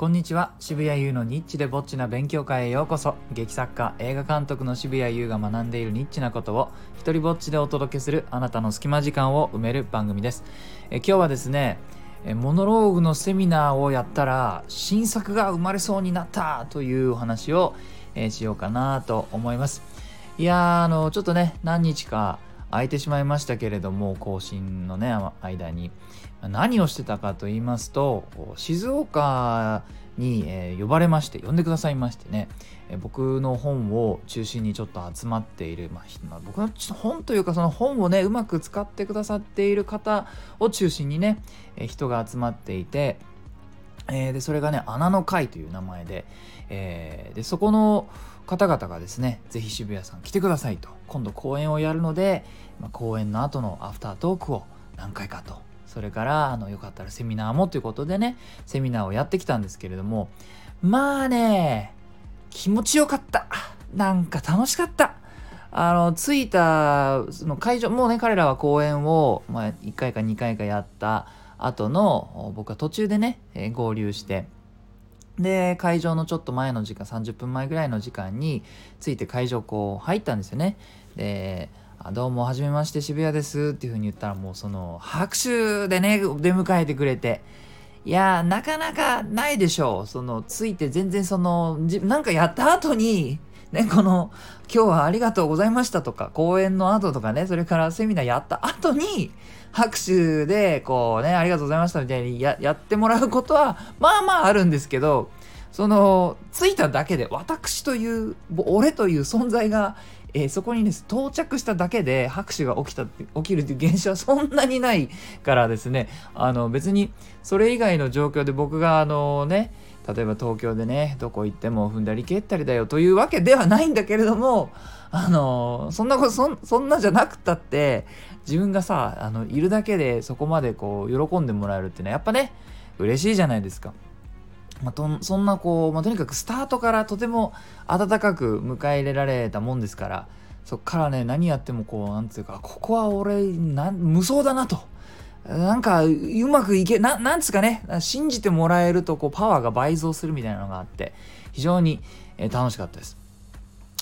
こんにちは。渋谷優のニッチでぼっちな勉強会へようこそ。劇作家映画監督の渋谷優が学んでいるニッチなことを一人ぼっちでお届けするあなたの隙間時間を埋める番組です。え今日はですねえモノローグのセミナーをやったら新作が生まれそうになったというお話を、えしようかなと思います。いやあのちょっとね何日か空いてしまいましたけれども更新のね間に。何をしてたかと言いますと静岡に、呼ばれまして呼んでくださいましてね、僕の本を中心にちょっと集まっている、まあ、僕の本というかその本をねうまく使ってくださっている方を中心にね、人が集まっていて、でそれがね穴の会という名前で,、でそこの方々がですね是非渋谷さん来てくださいと。今度公演をやるので、まあ、公演の後のアフタートークを何回かとそれからあのよかったらセミナーもということでねセミナーをやってきたんですけれどもまあね気持ちよかった。なんか楽しかった。あの着いたその会場もうね彼らは公演を、まあ、1回か2回かやった後の僕は途中でね、え、合流してで会場のちょっと前の時間30分前ぐらいの時間に着いて会場こう入ったんですよね。であどうも、はじめまして、渋谷です。っていう風に言ったら、もうその、拍手でね、出迎えてくれて。いやなかなかないでしょう。その、ついて全然その、なんかやった後に、ね、この、今日はありがとうございましたとか、講演の後とかね、それからセミナーやった後に、拍手で、こうね、ありがとうございましたみたいにややってもらうことは、まあまああるんですけど、その、ついただけで、私という、俺という存在がえー、そこにです到着しただけで拍手が起きた起きるという現象はそんなにないからですねあの別にそれ以外の状況で僕があのね例えば東京でねどこ行っても踏んだり蹴ったりだよというわけではないんだけれどもあのそんなことそそんなじゃなくたって自分がさあのいるだけでそこまでこう喜んでもらえるっていうのはやっぱね嬉しいじゃないですか。まあ、とそんなこう、まあ、とにかくスタートからとても温かく迎え入れられたもんですからそっからね何やってもこうなんつうかここは俺な無双だなとなんかうまくいけななんつうかね信じてもらえるとこうパワーが倍増するみたいなのがあって非常に、え、楽しかったです。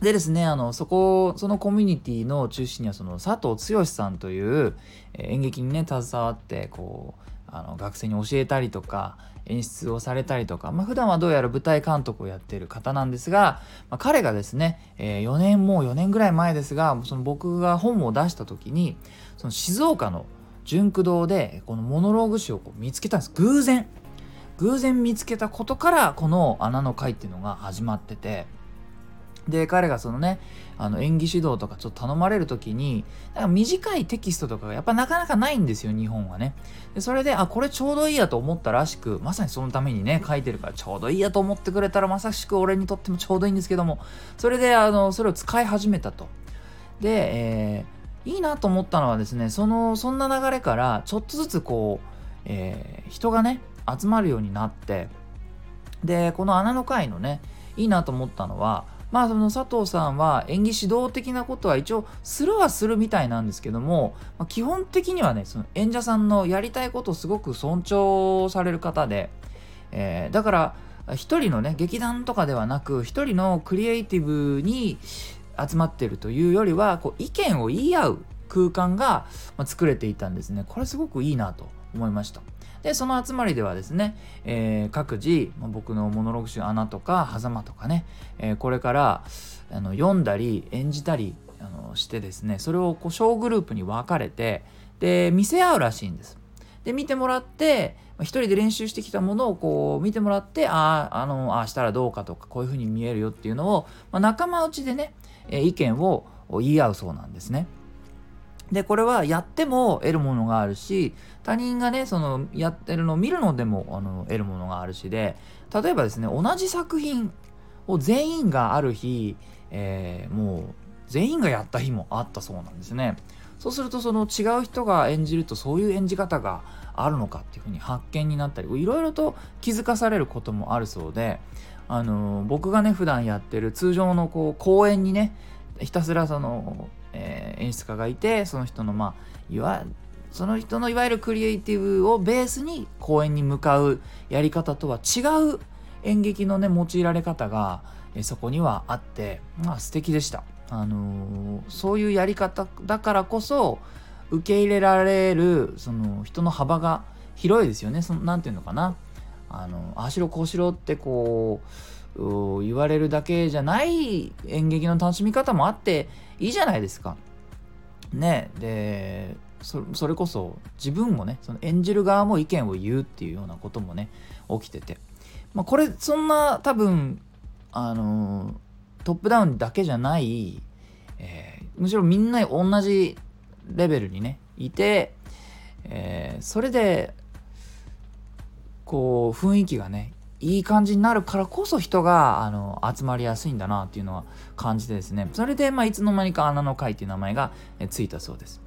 でですね、あの、そこ、そのコミュニティの中心には、その佐藤剛さんという、演劇にね、携わって、こう、あの学生に教えたりとか演出をされたりとか、まあ、普段はどうやら舞台監督をやってる方なんですが、まあ、彼がですね、えー、4年もう4年ぐらい前ですがその僕が本を出した時にその静岡の純駆堂でこのモノローグ誌をこう見つけたんです。偶然。偶然見つけたことからこの「穴の会」っていうのが始まっててで彼がそのねあの演技指導とかちょっと頼まれる時になんか短いテキストとかがやっぱなかなかないんですよ日本はね。でそれであこれちょうどいいやと思ったらしくまさにそのためにね書いてるからちょうどいいやと思ってくれたらまさしく俺にとってもちょうどいいんですけども。それであのそれを使い始めたと。で、えー、いいなと思ったのはですねそのそんな流れからちょっとずつこう、えー、人がね集まるようになってでこの穴の会のねいいなと思ったのはまあその佐藤さんは演技指導的なことは一応するはするみたいなんですけども、まあ、基本的にはねその演者さんのやりたいことをすごく尊重される方で、えー、だから一人のね劇団とかではなく一人のクリエイティブに集まってるというよりはこう意見を言い合う空間が作れていたんですねこれすごくいいなと思いました。でその集まりではですね、えー、各自、僕のモノログ集穴とか狭間とかね、えー、これからあの読んだり演じたりあのしてですねそれをこう小グループに分かれてで見せ合うらしいんです。で見てもらって一人で練習してきたものをこう見てもらってあああのああしたらどうかとかこういうふうに見えるよっていうのを、まあ、仲間内でね、え意見を言い合うそうなんですね。でこれはやっても得るものがあるし他人がねそのやってるのを見るのでもあの得るものがあるしで例えばですね同じ作品を全員がある日、えー、もう全員がやった日もあったそうなんですね。そうするとその違う人が演じるとそういう演じ方があるのかっていうふうに発見になったりいろいろと気づかされることもあるそうであの僕がね普段やってる通常のこう公演にねひたすらそのえー、演出家がいてその人のまあいわその人のいわゆるクリエイティブをベースに公演に向かうやり方とは違う演劇のね用いられ方がえそこにはあってまあ素敵でした。あのー、そういうやり方だからこそ受け入れられるその人の幅が広いですよね。そのなていうのかな。あのああしろこうしろってこう言われるだけじゃない演劇の楽しみ方もあっていいじゃないですか。ねでそれこそ自分もねその演じる側も意見を言うっていうようなこともね起きてて、まあ、これそんな多分あのトップダウンだけじゃない、えー、むしろみんな同じレベルにねいて、えー、それでこう雰囲気がねいい感じになるからこそ人があの集まりやすいんだなっていうのは感じてですね。それで、まあ、いつの間にか穴の会っていう名前がついたそうです。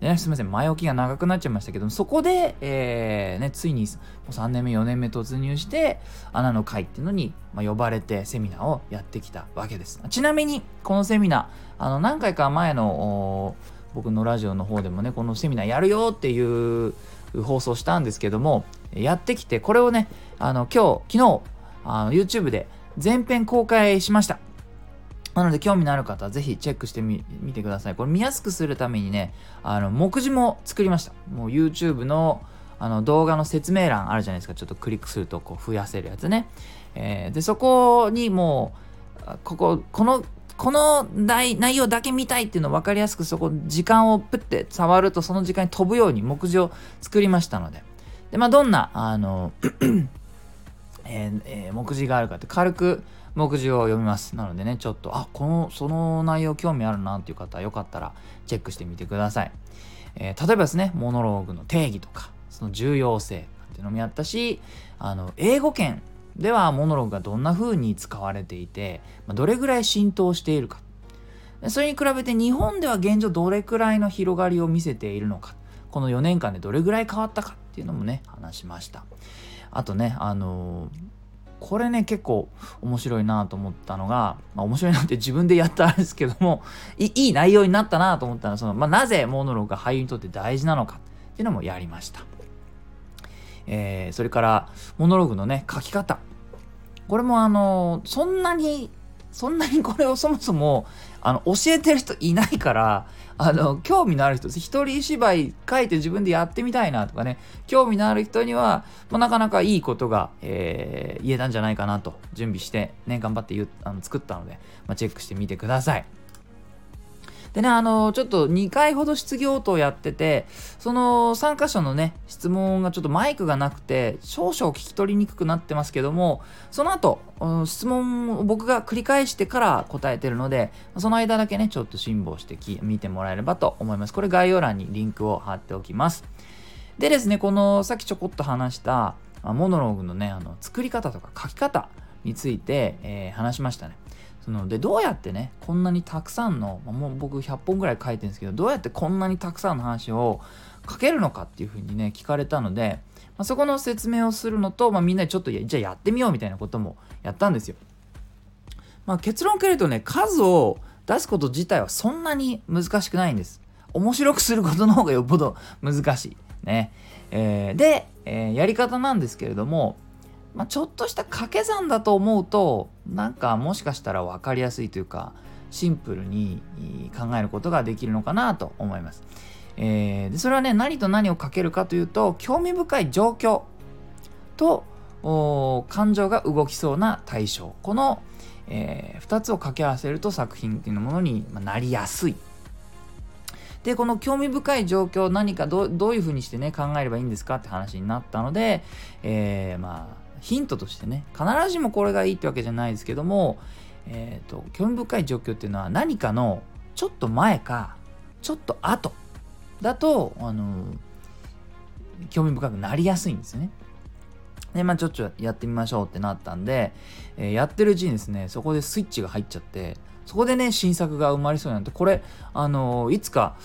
でね、すみません、前置きが長くなっちゃいましたけど、そこで、えー、ね、ついにもう3年目、4年目突入して、穴の会っていうのに、まあ、呼ばれてセミナーをやってきたわけです。ちなみに、このセミナー、あの何回か前の僕のラジオの方でもね、このセミナーやるよっていう放送したんですけども、やってきて、これをね、あの今日、昨日、あの YouTube で全編公開しました。なので興味のある方はぜひチェックしてみてください。これ見やすくするためにね、あの目次も作りました。もう YouTube のあの動画の説明欄あるじゃないですか。ちょっとクリックするとこう増やせるやつね。えー、で、そこにもう、ここ、この、この内容だけ見たいっていうのを分かりやすくそこ時間をプッて触るとその時間に飛ぶように目次を作りましたので。で、まあどんな、あの えーえー、目次があるかって軽く目次を読みます。なのでね、ちょっと、あ、この、その内容興味あるなっていう方はよかったらチェックしてみてください。えー、例えばですね、モノローグの定義とか、その重要性なんていうのもやったし、あの、英語圏ではモノローグがどんな風に使われていて、どれぐらい浸透しているか。それに比べて日本では現状どれくらいの広がりを見せているのか。この4年間でどれぐらい変わったかっていうのもね、話しました。あとね、あのーこれね結構面白いなと思ったのが、まあ、面白いなって自分でやったんですけどもいい内容になったなと思ったのはその、まあ、なぜモノローグが俳優にとって大事なのかっていうのもやりました、えー、それからモノローグのね書き方これもあのそんなにそんなに これをそもそもあの教えてる人いないからあの興味のある人一人芝居書いて自分でやってみたいなとかね興味のある人には、まあ、なかなかいいことが、えー、言えたんじゃないかなと準備してね頑張ってあの作ったので、まあ、チェックしてみてください。でね、あの、ちょっと2回ほど質疑応答やってて、その3箇所のね、質問がちょっとマイクがなくて、少々聞き取りにくくなってますけども、その後、質問を僕が繰り返してから答えてるので、その間だけね、ちょっと辛抱してき見てもらえればと思います。これ概要欄にリンクを貼っておきます。でですね、このさっきちょこっと話したモノローグのね、あの作り方とか書き方について、えー、話しましたね。そのでどうやってねこんなにたくさんの、もう僕100本ぐらい書いてるんですけどどうやってこんなにたくさんの話を書けるのかっていうふうにね聞かれたので、まあ、そこの説明をするのと、まあ、みんなでちょっとじゃあやってみようみたいなこともやったんですよ。まあ、結論を受けるとね数を出すこと自体はそんなに難しくないんです。面白くすることの方がよっぽど難しい。ね。えー、で、えー、やり方なんですけれども、まあ、ちょっとした掛け算だと思うとなんかもしかしたら分かりやすいというかシンプルに考えることができるのかなと思います。えー、でそれはね何と何をかけるかというと興味深い状況と感情が動きそうな対象この、えー、2つを掛け合わせると作品っていうものになりやすい。でこの興味深い状況何かどういうふうにしてね考えればいいんですかって話になったので、えー、まあヒントとしてね必ずしもこれがいいってわけじゃないですけども、えーと、興味深い状況っていうのは何かのちょっと前かちょっと後だとあの興味深くなりやすいんですね。でまあちょっとやってみましょうってなったんで、えー、やってるうちにですねそこでスイッチが入っちゃってそこでね新作が生まれそうになんてこれあのいつか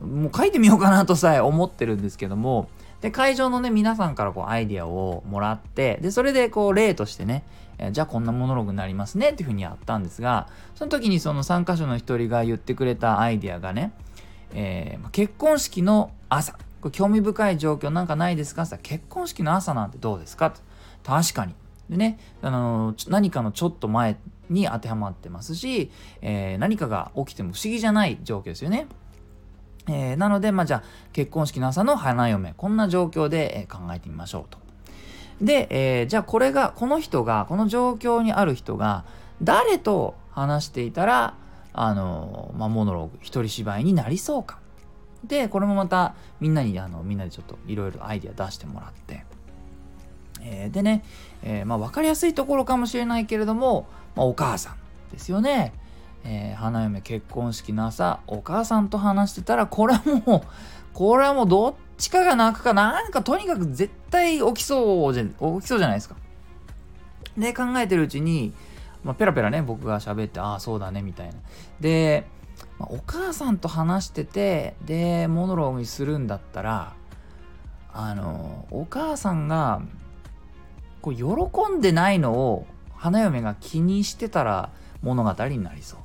もう書いてみようかなとさえ思ってるんですけどもで、会場のね、皆さんからこうアイディアをもらって、で、それでこう例としてね、えじゃあこんなモノログになりますねっていうふうにやったんですが、その時にその参加者の一人が言ってくれたアイディアがね、えー、結婚式の朝、これ興味深い状況なんかないですかって結婚式の朝なんてどうですかと。確かに。でね、あの何かのちょっと前に当てはまってますし、えー、何かが起きても不思議じゃない状況ですよね。えー、なので、まあ、じゃあ結婚式の朝の花嫁こんな状況で、え考えてみましょうと。で、えー、じゃあこれがこの人がこの状況にある人が誰と話していたらあの、まあ、モノローグ一人芝居になりそうか。でこれもまたみんなにあのみんなでちょっといろいろアイディア出してもらって、えー、でね、えー、まあ、分かりやすいところかもしれないけれども、まあ、お母さんですよね。えー、花嫁結婚式の朝お母さんと話してたらこれはもう これはもうどっちかが泣くかなんかとにかく絶対起きそうじゃ起きそうじゃないですか。で考えてるうちに、まあ、ペラペラね僕が喋ってああそうだねみたいな。で、まあ、お母さんと話しててでモノローグにするんだったらあのお母さんがこう喜んでないのを花嫁が気にしてたら物語になりそう。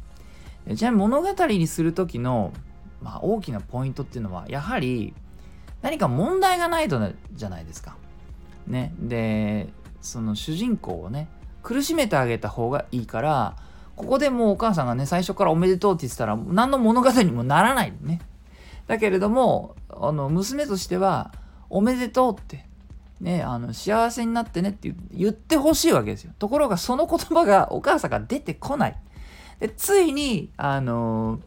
じゃあ物語にする時の、まあ、大きなポイントっていうのはやはり何か問題がないとじゃないですか。ね、でその主人公をね苦しめてあげた方がいいからここでもうお母さんがね最初からおめでとうって言ってたら何の物語にもならないね。だけれどもあの娘としてはおめでとうってね、あの幸せになってねって言ってほしいわけですよ。ところがその言葉がお母さんが出てこない。でついにあの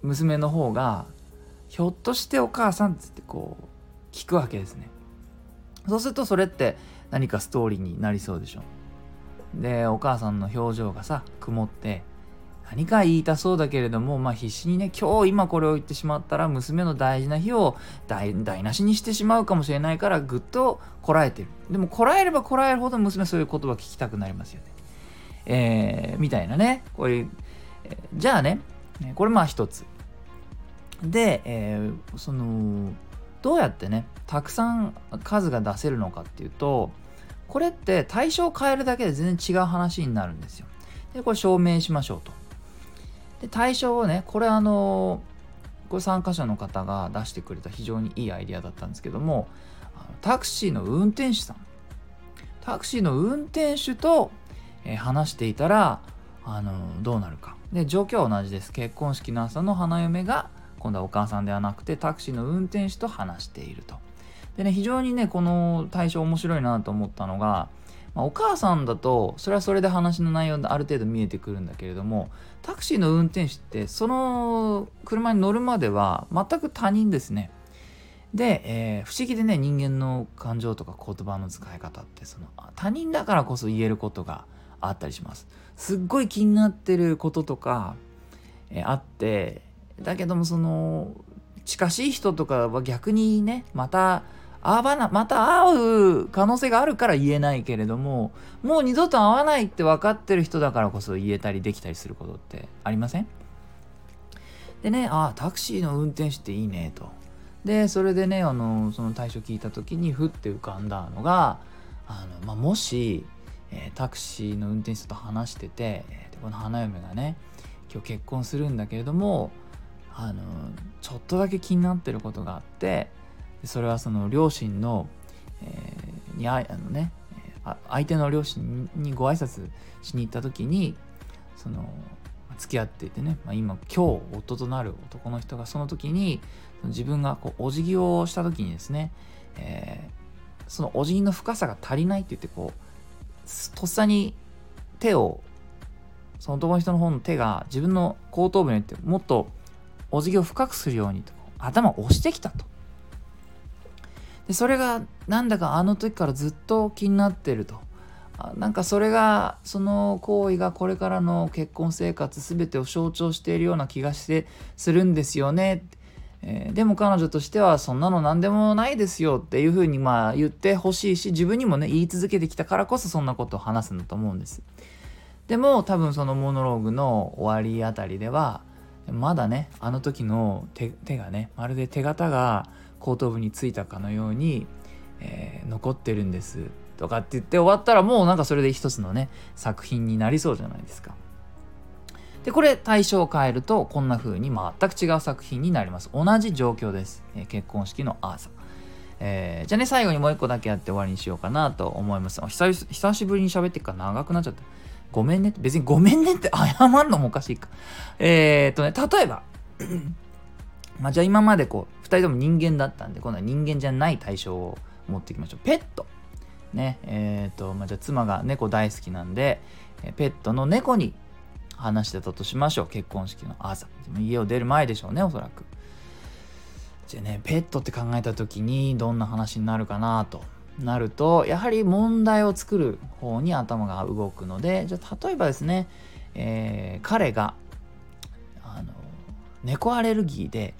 娘の方がひょっとしてお母さんっつってこう聞くわけですね。そうするとそれって何かストーリーになりそうでしょ。でお母さんの表情がさ曇って何か言いたそうだけれども、まあ、必死にね今日今これを言ってしまったら娘の大事な日を台無しにしてしまうかもしれないからぐっとこらえてる。でもこらえればこらえるほど娘そういう言葉聞きたくなりますよね。えー、みたいなね。これ、ー、じゃあねこれまあ一つ。で、えー、そのどうやってねたくさん数が出せるのかっていうとこれって対象を変えるだけで全然違う話になるんですよ。でこれ証明しましょうと。で対象をねこれあのこれ参加者の方が出してくれた非常にいいアイデアだったんですけどもタクシーの運転手さん。タクシーの運転手とえ、話していたら、あのどうなるか。で、状況は同じです。結婚式の朝の花嫁が、今度はお母さんではなくて、タクシーの運転手と話していると。でね、非常にね、この対象面白いなと思ったのが、まあ、お母さんだと、それはそれで話の内容である程度見えてくるんだけれども、タクシーの運転手って、その車に乗るまでは全く他人ですね。で、えー、不思議でね人間の感情とか言葉の使い方ってその他人だからこそ言えることがあったりします。すっごい気になってることとか、えあってだけどもその近しい人とかは逆にねまた会わなまた会う可能性があるから言えないけれどももう二度と会わないって分かってる人だからこそ言えたりできたりすることってありません？でねああタクシーの運転手っていいねと。でそれでねあのその対処聞いた時にふって浮かんだのがあの、まあ、もしえー、タクシーの運転手と話してて、えー、この花嫁がね今日結婚するんだけれどもあのちょっとだけ気になってることがあってそれはその両親の、えー、にああのね相手の両親にご挨拶しに行った時にその付き合っていてね、まあ、今今日夫となる男の人がその時に自分がこうお辞儀をした時にですね、えー、そのお辞儀の深さが足りないって言ってこうとっさに手をその男の人の方の手が自分の後頭部によってもっとお辞儀を深くするようにと頭を押してきたと。でそれがなんだかあの時からずっと気になってると。なんかそれがその行為がこれからの結婚生活全てを象徴しているような気がしてするんですよね。ってえー、でも彼女としてはそんなの何でもないですよっていうふうにまあ言ってほしいし自分にもね言い続けてきたからこそそんなことを話すんだと思うんです。でも多分そのモノローグの終わりあたりではまだねあの時の手がねまるで手形が後頭部についたかのように、えー、残ってるんですとかって言って終わったらもうなんかそれで一つのね作品になりそうじゃないですか。で、これ対象を変えるとこんな風に全く違う作品になります。同じ状況です。えー、結婚式のアーサー。えー、じゃあね、最後にもう一個だけやって終わりにしようかなと思います。久久しぶりに喋ってっから長くなっちゃった。ごめんねって、別にごめんねって 謝るのもおかしいか。えー、っとね、例えば、まあ、じゃあ今までこう、2人とも人間だったんで、今度は人間じゃない対象を持っていきましょう。ペット。ね、えー、っと、まあ、じゃあ妻が猫大好きなんで、ペットの猫に話してたとしましょう。結婚式の朝。家を出る前でしょうね、おそらく。じゃあね、ペットって考えた時にどんな話になるかなとなると、やはり問題を作る方に頭が動くので、じゃあ例えばですね、えー、彼が、あの、猫アレルギーで、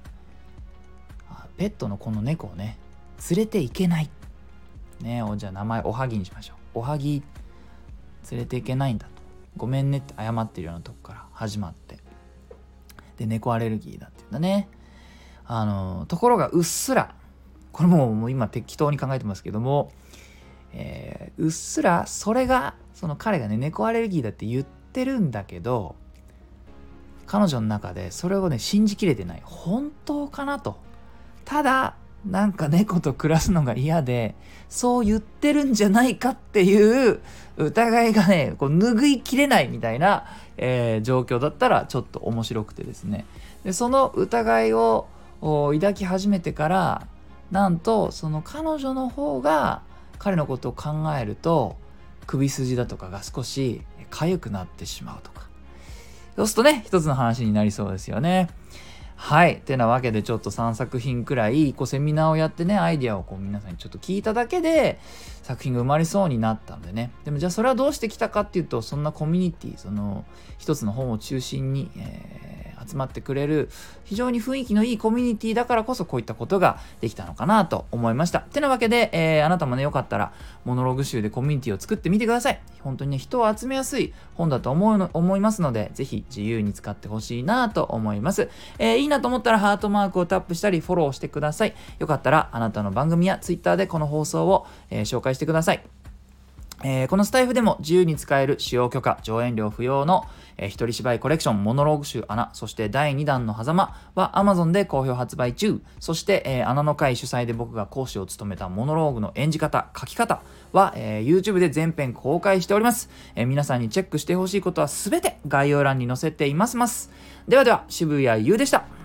ペットのこの猫をね、連れていけない。ねじゃあ名前おはぎにしましょう。おはぎ連れていけないんだと。ごめんねって謝ってるようなとこから始まって。で、猫アレルギーだって言うんだね。あの、ところがうっすら、これももう今適当に考えてますけども、えー、うっすらそれが、その彼がね、猫アレルギーだって言ってるんだけど、彼女の中でそれをね、信じきれてない。本当かなと。ただ、なんか猫と暮らすのが嫌で、そう言ってるんじゃないかっていう疑いがね、こう拭いきれないみたいな、えー、状況だったらちょっと面白くてですね。で、その疑いを抱き始めてから、なんとその彼女の方が彼のことを考えると、首筋だとかが少し痒くなってしまうとか。そうするとね、一つの話になりそうですよね。はい。てなわけでちょっと3作品くらい、こうセミナーをやってね、アイディアをこう皆さんにちょっと聞いただけで、作品が生まれそうになったんでね。でもじゃあそれはどうしてきたかっていうと、そんなコミュニティ、その一つの本を中心に、えー集まってくれる非常に雰囲気のいいコミュニティだからこそこういったことができたのかなと思いました。てなわけで、えー、あなたもね、よかったらモノログ集でコミュニティを作ってみてください。本当にね、人を集めやすい本だと思うの思いますので、ぜひ自由に使ってほしいなと思います。えー、いいなと思ったらハートマークをタップしたりフォローしてください。よかったらあなたの番組や Twitter でこの放送を、えー、紹介してください。えー、このスタイフでも自由に使える使用許可、上演料不要の、えー、一人芝居コレクション、モノローグ集穴、そして第2弾の狭間は Amazon で好評発売中。そして、えー、穴の会主催で僕が講師を務めたモノローグの演じ方、書き方は、えー、YouTube で全編公開しております。えー、皆さんにチェックしてほしいことはすべて概要欄に載せていますます。ではでは、渋谷優でした。